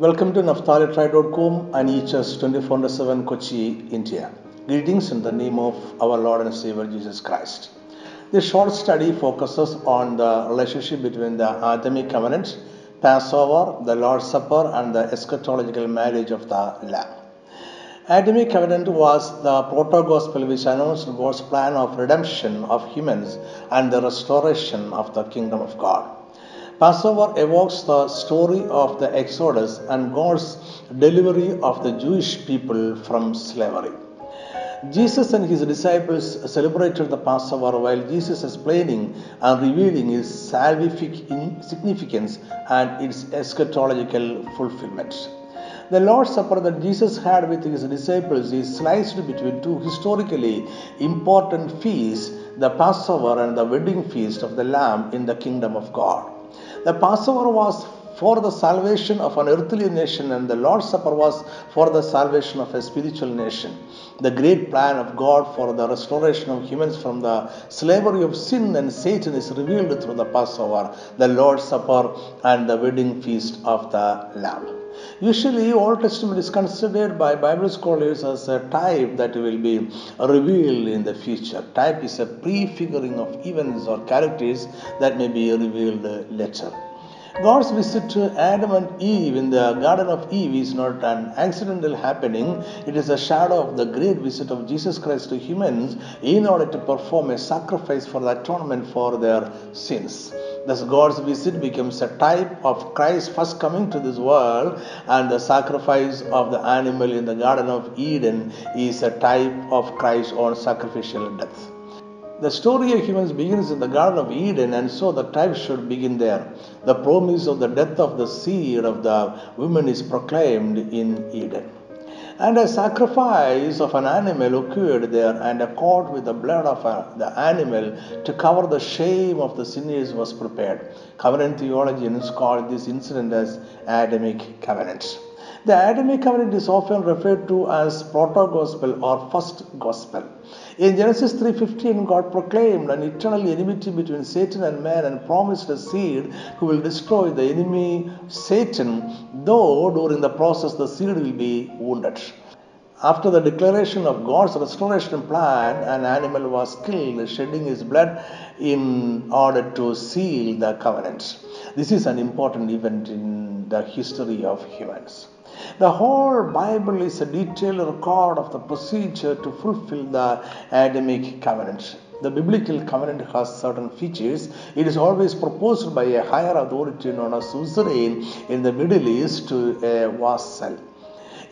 Welcome to NaphtaliTribe.com and EHS 24 7 Kochi, India. Greetings in the name of our Lord and Savior Jesus Christ. This short study focuses on the relationship between the Adamic covenant, Passover, the Lord's Supper, and the eschatological marriage of the Lamb. Adamic covenant was the proto gospel which announced God's plan of redemption of humans and the restoration of the kingdom of God. Passover evokes the story of the Exodus and God's delivery of the Jewish people from slavery. Jesus and his disciples celebrated the Passover while Jesus explaining and revealing its salvific significance and its eschatological fulfillment. The Lord's Supper that Jesus had with his disciples is sliced between two historically important feasts the Passover and the wedding feast of the Lamb in the kingdom of God. The Passover was for the salvation of an earthly nation, and the Lord's Supper was for the salvation of a spiritual nation. The great plan of God for the restoration of humans from the slavery of sin and Satan is revealed through the Passover, the Lord's Supper, and the wedding feast of the Lamb. Usually, Old Testament is considered by Bible scholars as a type that will be revealed in the future. Type is a prefiguring of events or characters that may be revealed later. God's visit to Adam and Eve in the Garden of Eve is not an accidental happening, it is a shadow of the great visit of Jesus Christ to humans in order to perform a sacrifice for the atonement for their sins. Thus, God's visit becomes a type of Christ's first coming to this world, and the sacrifice of the animal in the Garden of Eden is a type of Christ's own sacrificial death. The story of humans begins in the Garden of Eden, and so the type should begin there. The promise of the death of the seed of the woman is proclaimed in Eden. And a sacrifice of an animal occurred there, and a cord with the blood of a, the animal to cover the shame of the sinners was prepared. Covenant theologians call this incident as Adamic covenant. The Adamic covenant is often referred to as proto-gospel or first gospel. In Genesis 3:15, God proclaimed an eternal enmity between Satan and man and promised a seed who will destroy the enemy Satan, though during the process the seed will be wounded. After the declaration of God's restoration plan, an animal was killed, shedding his blood in order to seal the covenant. This is an important event in the history of humans. The whole Bible is a detailed record of the procedure to fulfill the Adamic covenant. The biblical covenant has certain features. It is always proposed by a higher authority known as suzerain in the Middle East to a vassal.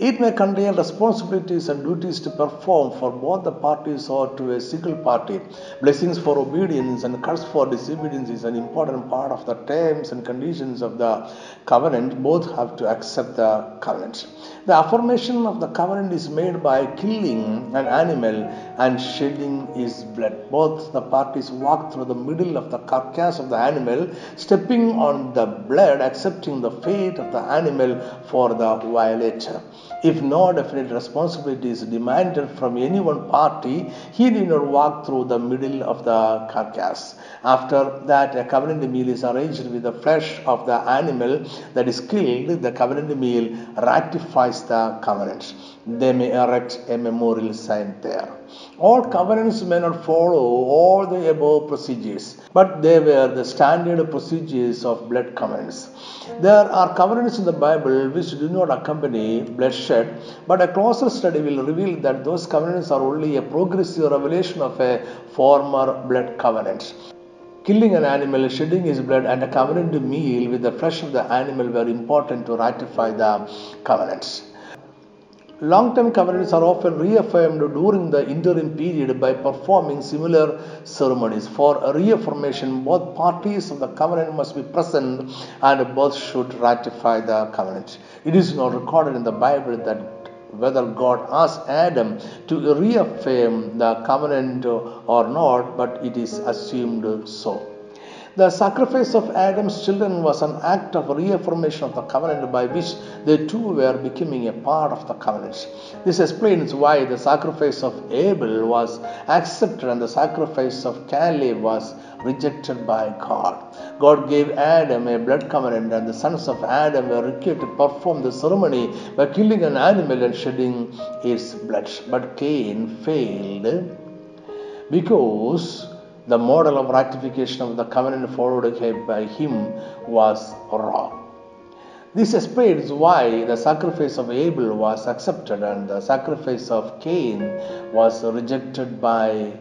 It may contain responsibilities and duties to perform for both the parties or to a single party. Blessings for obedience and curse for disobedience is an important part of the terms and conditions of the covenant. Both have to accept the covenant. The affirmation of the covenant is made by killing an animal and shedding his blood. Both the parties walk through the middle of the carcass of the animal, stepping on the blood, accepting the fate of the animal for the violator. If no definite responsibility is demanded from any one party, he need not walk through the middle of the carcass. After that, a covenant meal is arranged with the flesh of the animal that is killed. The covenant meal ratifies the covenant. They may erect a memorial sign there. All covenants may not follow all the above procedures, but they were the standard procedures of blood covenants. There are covenants in the Bible which do not accompany bloodshed, but a closer study will reveal that those covenants are only a progressive revelation of a former blood covenant. Killing an animal, shedding his blood, and a covenant meal with the flesh of the animal were important to ratify the covenants. Long term covenants are often reaffirmed during the interim period by performing similar ceremonies. For a reaffirmation, both parties of the covenant must be present and both should ratify the covenant. It is not recorded in the Bible that whether God asked Adam to reaffirm the covenant or not, but it is assumed so. The sacrifice of Adam's children was an act of reaffirmation of the covenant by which they too were becoming a part of the covenant. This explains why the sacrifice of Abel was accepted and the sacrifice of Cain was rejected by God. God gave Adam a blood covenant, and the sons of Adam were required to perform the ceremony by killing an animal and shedding its blood. But Cain failed because the model of ratification of the covenant followed by him was wrong. This explains why the sacrifice of Abel was accepted and the sacrifice of Cain was rejected by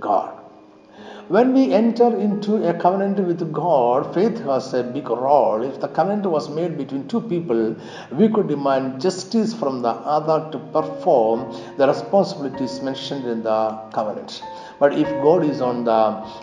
God. When we enter into a covenant with God, faith has a big role. If the covenant was made between two people, we could demand justice from the other to perform the responsibilities mentioned in the covenant. But if God is on the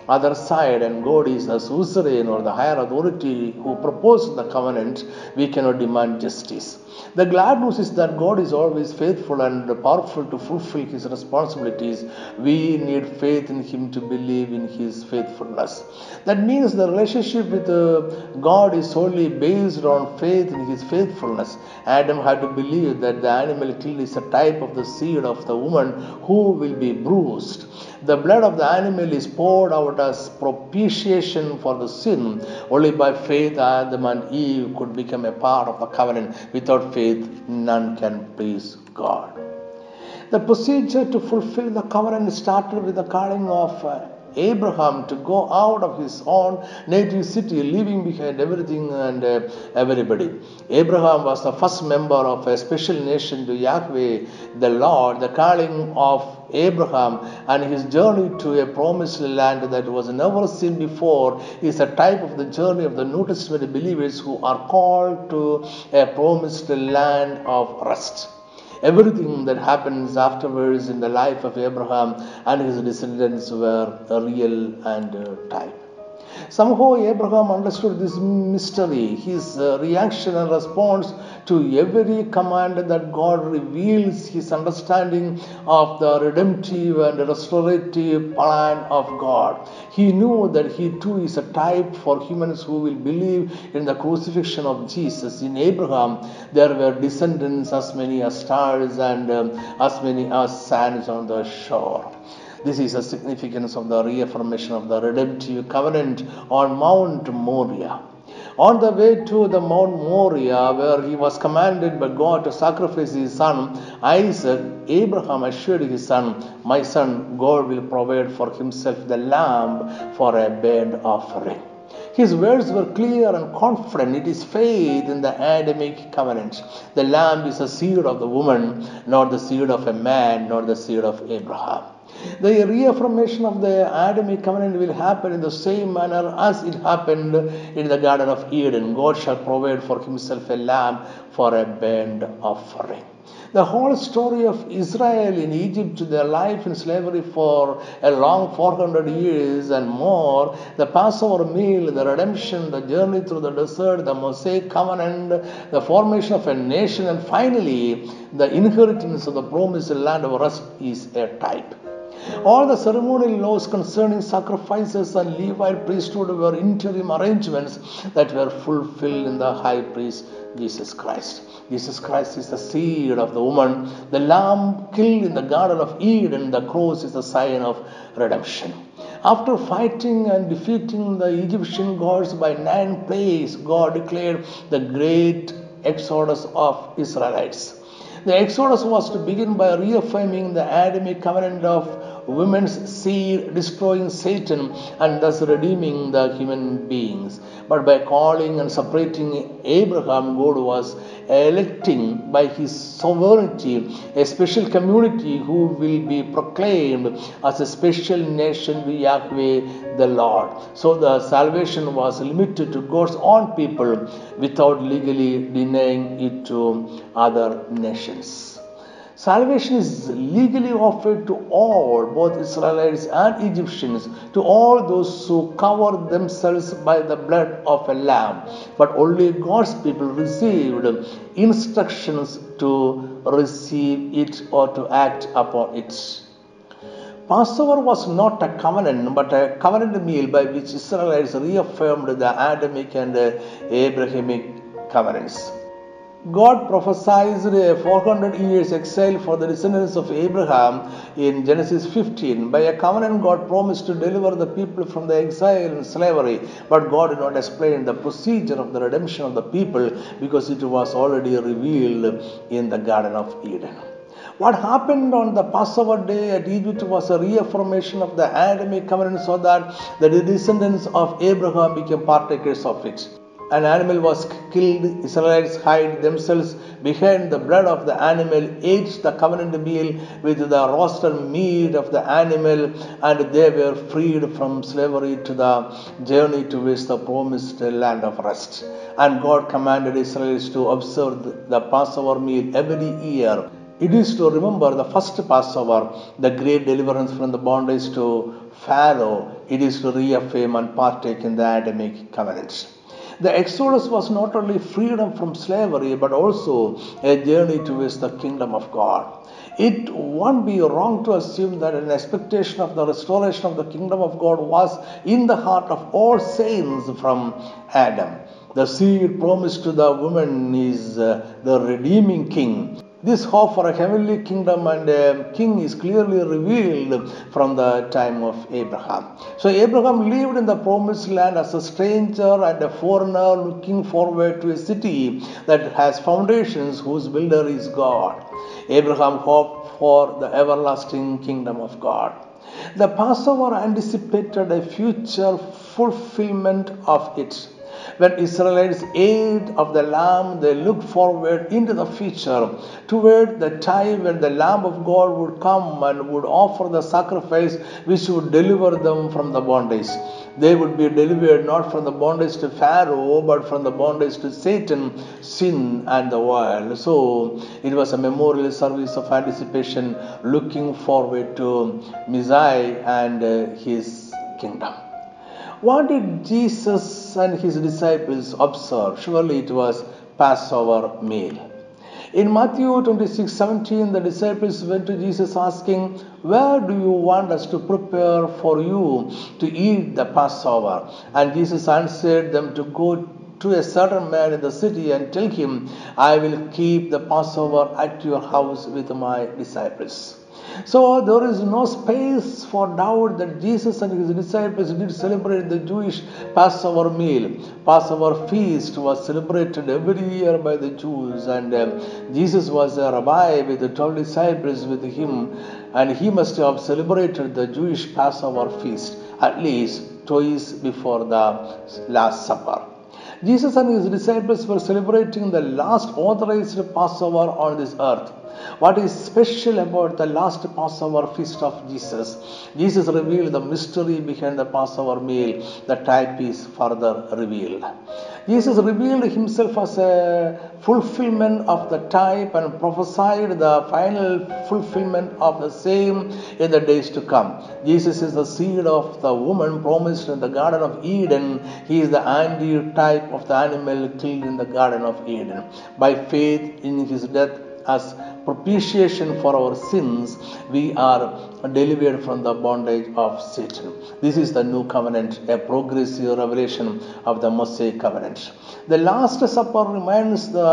other side and God is the suzerain or the higher authority who proposed the covenant, we cannot demand justice. The glad news is that God is always faithful and powerful to fulfill His responsibilities. We need faith in Him to believe in His faithfulness. That means the relationship with uh, God is solely based on faith in His faithfulness. Adam had to believe that the animal killed is a type of the seed of the woman who will be bruised. The blood of the animal is poured out as propitiation for the sin. Only by faith Adam and Eve could become a part of the covenant. Without faith, none can please God. The procedure to fulfill the covenant started with the calling of uh, Abraham to go out of his own native city, leaving behind everything and uh, everybody. Abraham was the first member of a special nation to Yahweh, the Lord. The calling of Abraham and his journey to a promised land that was never seen before is a type of the journey of the New Testament believers who are called to a promised land of rest everything that happens afterwards in the life of Abraham and his descendants were real and uh, type. Somehow Abraham understood this mystery. His uh, reaction and response to every command that God reveals, his understanding of the redemptive and restorative plan of God. He knew that he too is a type for humans who will believe in the crucifixion of Jesus. In Abraham, there were descendants as many as stars and um, as many as sands on the shore. This is the significance of the reaffirmation of the redemptive covenant on Mount Moriah. On the way to the Mount Moriah, where he was commanded by God to sacrifice his son Isaac, Abraham assured his son, My son, God will provide for himself the lamb for a burnt offering. His words were clear and confident. It is faith in the Adamic covenant. The lamb is the seed of the woman, not the seed of a man, not the seed of Abraham. The reaffirmation of the Adamic covenant will happen in the same manner as it happened in the Garden of Eden. God shall provide for himself a lamb for a burnt offering. The whole story of Israel in Egypt, their life in slavery for a long 400 years and more, the Passover meal, the redemption, the journey through the desert, the Mosaic covenant, the formation of a nation, and finally the inheritance of the promised land of rest is a type. All the ceremonial laws concerning sacrifices and Levite priesthood were interim arrangements that were fulfilled in the high priest Jesus Christ. Jesus Christ is the seed of the woman, the lamb killed in the Garden of Eden, the cross is the sign of redemption. After fighting and defeating the Egyptian gods by nine plagues, God declared the great exodus of Israelites. The exodus was to begin by reaffirming the Adamic covenant of women's seed destroying Satan and thus redeeming the human beings. But by calling and separating Abraham, God was electing by his sovereignty a special community who will be proclaimed as a special nation with Yahweh the Lord. So the salvation was limited to God's own people without legally denying it to other nations. Salvation is legally offered to all, both Israelites and Egyptians, to all those who cover themselves by the blood of a lamb. But only God's people received instructions to receive it or to act upon it. Passover was not a covenant, but a covenant meal by which Israelites reaffirmed the Adamic and Abrahamic covenants. God prophesied a 400 years exile for the descendants of Abraham in Genesis 15. By a covenant, God promised to deliver the people from the exile and slavery, but God did not explain the procedure of the redemption of the people because it was already revealed in the Garden of Eden. What happened on the Passover day at Egypt was a reaffirmation of the Adamic covenant so that the descendants of Abraham became partakers of it an animal was killed, Israelites hide themselves behind the blood of the animal, ate the covenant meal with the roasted meat of the animal, and they were freed from slavery to the journey towards the promised land of rest. And God commanded Israelites to observe the Passover meal every year. It is to remember the first Passover, the great deliverance from the bondage to Pharaoh. It is to reaffirm and partake in the Adamic covenants. The Exodus was not only freedom from slavery but also a journey towards the kingdom of God. It won't be wrong to assume that an expectation of the restoration of the kingdom of God was in the heart of all saints from Adam. The seed promised to the woman is uh, the redeeming king. This hope for a heavenly kingdom and a king is clearly revealed from the time of Abraham. So, Abraham lived in the promised land as a stranger and a foreigner looking forward to a city that has foundations whose builder is God. Abraham hoped for the everlasting kingdom of God. The Passover anticipated a future fulfillment of it. When Israelites ate of the lamb, they looked forward into the future, toward the time when the Lamb of God would come and would offer the sacrifice which would deliver them from the bondage. They would be delivered not from the bondage to Pharaoh, but from the bondage to Satan, sin, and the world. So it was a memorial service of anticipation, looking forward to Messiah and uh, his kingdom. What did Jesus and his disciples observe? Surely it was Passover meal. In Matthew 26 17, the disciples went to Jesus asking, Where do you want us to prepare for you to eat the Passover? And Jesus answered them to go to a certain man in the city and tell him, I will keep the Passover at your house with my disciples. So there is no space for doubt that Jesus and his disciples did celebrate the Jewish Passover meal. Passover feast was celebrated every year by the Jews, and uh, Jesus was a rabbi with the 12 disciples with him, and he must have celebrated the Jewish Passover feast at least twice before the Last Supper. Jesus and his disciples were celebrating the last authorized Passover on this earth. What is special about the last Passover feast of Jesus? Jesus revealed the mystery behind the Passover meal. The type is further revealed. Jesus revealed himself as a fulfillment of the type and prophesied the final fulfillment of the same in the days to come. Jesus is the seed of the woman promised in the Garden of Eden. He is the anti-type of the animal killed in the Garden of Eden. By faith in his death as propitiation for our sins, we are delivered from the bondage of Satan. This is the new covenant, a progressive revelation of the Mosaic covenant. The Last Supper reminds the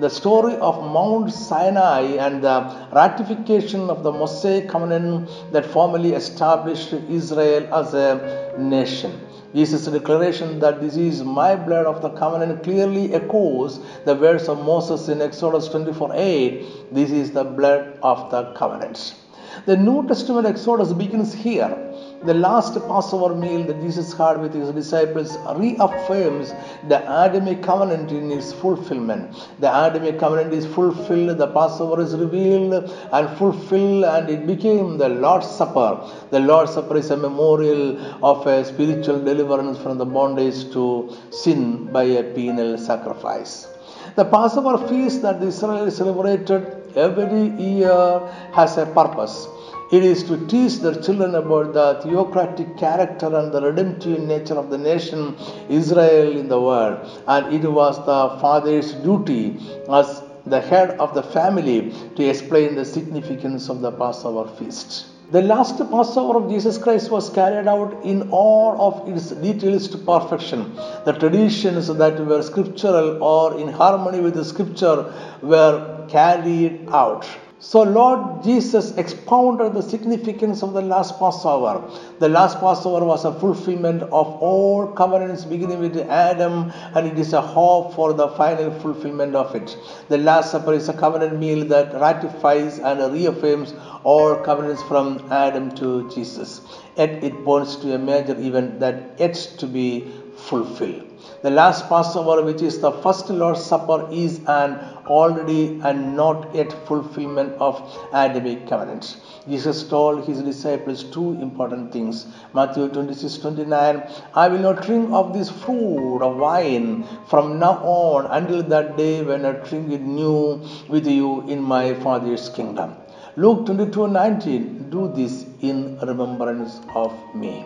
the story of Mount Sinai and the ratification of the Mosaic covenant that formally established Israel as a nation. Jesus' declaration that this is my blood of the covenant clearly echoes the words of Moses in Exodus 24 8. This is the blood of the covenant. The New Testament Exodus begins here the last Passover meal that Jesus had with his disciples reaffirms the Adamic covenant in its fulfillment. The Adamic covenant is fulfilled, the Passover is revealed and fulfilled, and it became the Lord's Supper. The Lord's Supper is a memorial of a spiritual deliverance from the bondage to sin by a penal sacrifice. The Passover feast that the Israelites celebrated every year has a purpose. It is to teach their children about the theocratic character and the redemptive nature of the nation Israel in the world. And it was the father's duty as the head of the family to explain the significance of the Passover feast. The last Passover of Jesus Christ was carried out in all of its details to perfection. The traditions that were scriptural or in harmony with the scripture were carried out. So, Lord Jesus expounded the significance of the last Passover. The last Passover was a fulfillment of all covenants beginning with Adam, and it is a hope for the final fulfillment of it. The Last Supper is a covenant meal that ratifies and reaffirms all covenants from Adam to Jesus. Yet it points to a major event that yet to be fulfilled. The last Passover, which is the first Lord's Supper, is an already and not yet fulfillment of Adamic covenants. Jesus told his disciples two important things. Matthew 26 29 I will not drink of this fruit of wine from now on until that day when I drink it new with you in my Father's kingdom. Luke 22 19 Do this in remembrance of me.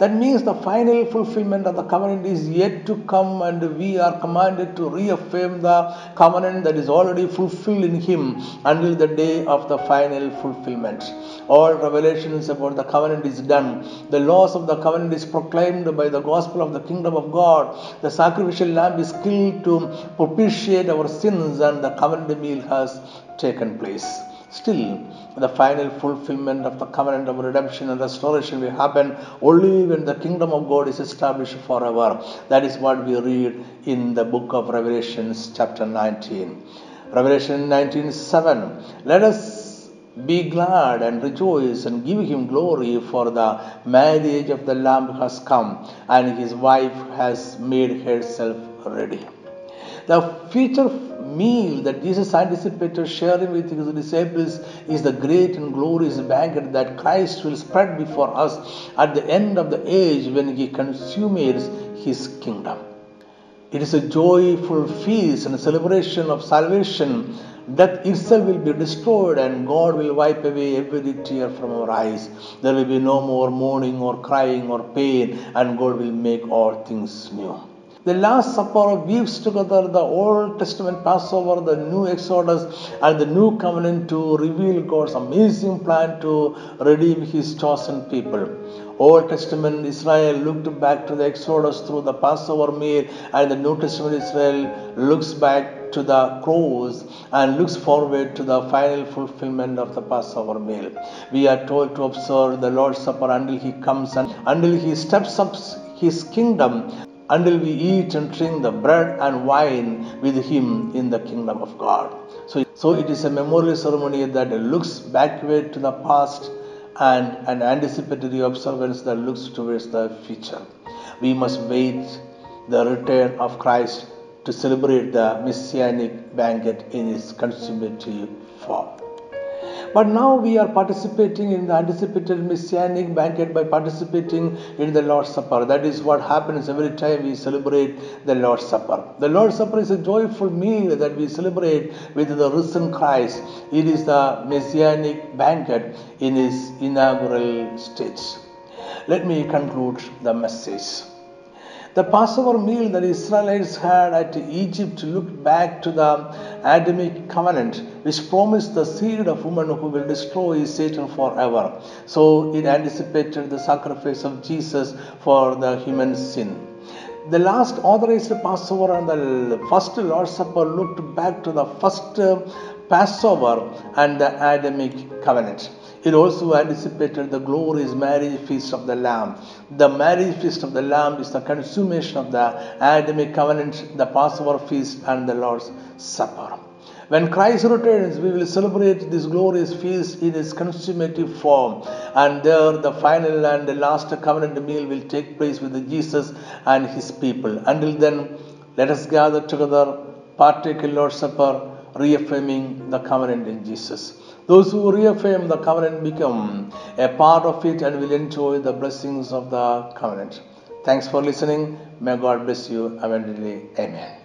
That means the final fulfillment of the covenant is yet to come, and we are commanded to reaffirm the covenant that is already fulfilled in Him until the day of the final fulfillment. All revelations about the covenant is done. The laws of the covenant is proclaimed by the gospel of the kingdom of God. The sacrificial lamb is killed to propitiate our sins, and the covenant meal has taken place. Still, the final fulfillment of the covenant of redemption and restoration will happen only when the kingdom of God is established forever. That is what we read in the book of Revelations, chapter 19. Revelation 19 7. Let us be glad and rejoice and give him glory, for the marriage of the Lamb has come, and his wife has made herself ready. The future meal that Jesus anticipated sharing with his disciples is the great and glorious banquet that Christ will spread before us at the end of the age when he consummates his kingdom. It is a joyful feast and celebration of salvation. Death itself will be destroyed and God will wipe away every tear from our eyes. There will be no more mourning or crying or pain, and God will make all things new. The Last Supper weaves together the Old Testament Passover, the New Exodus, and the New Covenant to reveal God's amazing plan to redeem His chosen people. Old Testament Israel looked back to the Exodus through the Passover meal, and the New Testament Israel looks back to the cross and looks forward to the final fulfillment of the Passover meal. We are told to observe the Lord's Supper until He comes and until He steps up His kingdom until we eat and drink the bread and wine with him in the kingdom of God. So, so it is a memorial ceremony that looks backward to the past and an anticipatory observance that looks towards the future. We must wait the return of Christ to celebrate the messianic banquet in its consummative form. But now we are participating in the anticipated messianic banquet by participating in the Lord's Supper. That is what happens every time we celebrate the Lord's Supper. The Lord's Supper is a joyful meal that we celebrate with the risen Christ. It is the messianic banquet in his inaugural stage. Let me conclude the message. The Passover meal that Israelites had at Egypt looked back to the Adamic covenant, which promised the seed of woman who will destroy Satan forever. So it anticipated the sacrifice of Jesus for the human sin. The last authorized Passover and the first Lord's Supper looked back to the first Passover and the Adamic covenant. It also anticipated the glorious marriage feast of the Lamb. The marriage feast of the Lamb is the consummation of the Adamic covenant, the Passover feast, and the Lord's Supper. When Christ returns, we will celebrate this glorious feast in its consummative form. And there, the final and the last covenant meal will take place with Jesus and his people. Until then, let us gather together, partake in Lord's Supper, reaffirming the covenant in Jesus. Those who reaffirm the covenant become a part of it and will enjoy the blessings of the covenant. Thanks for listening. May God bless you abundantly. Amen.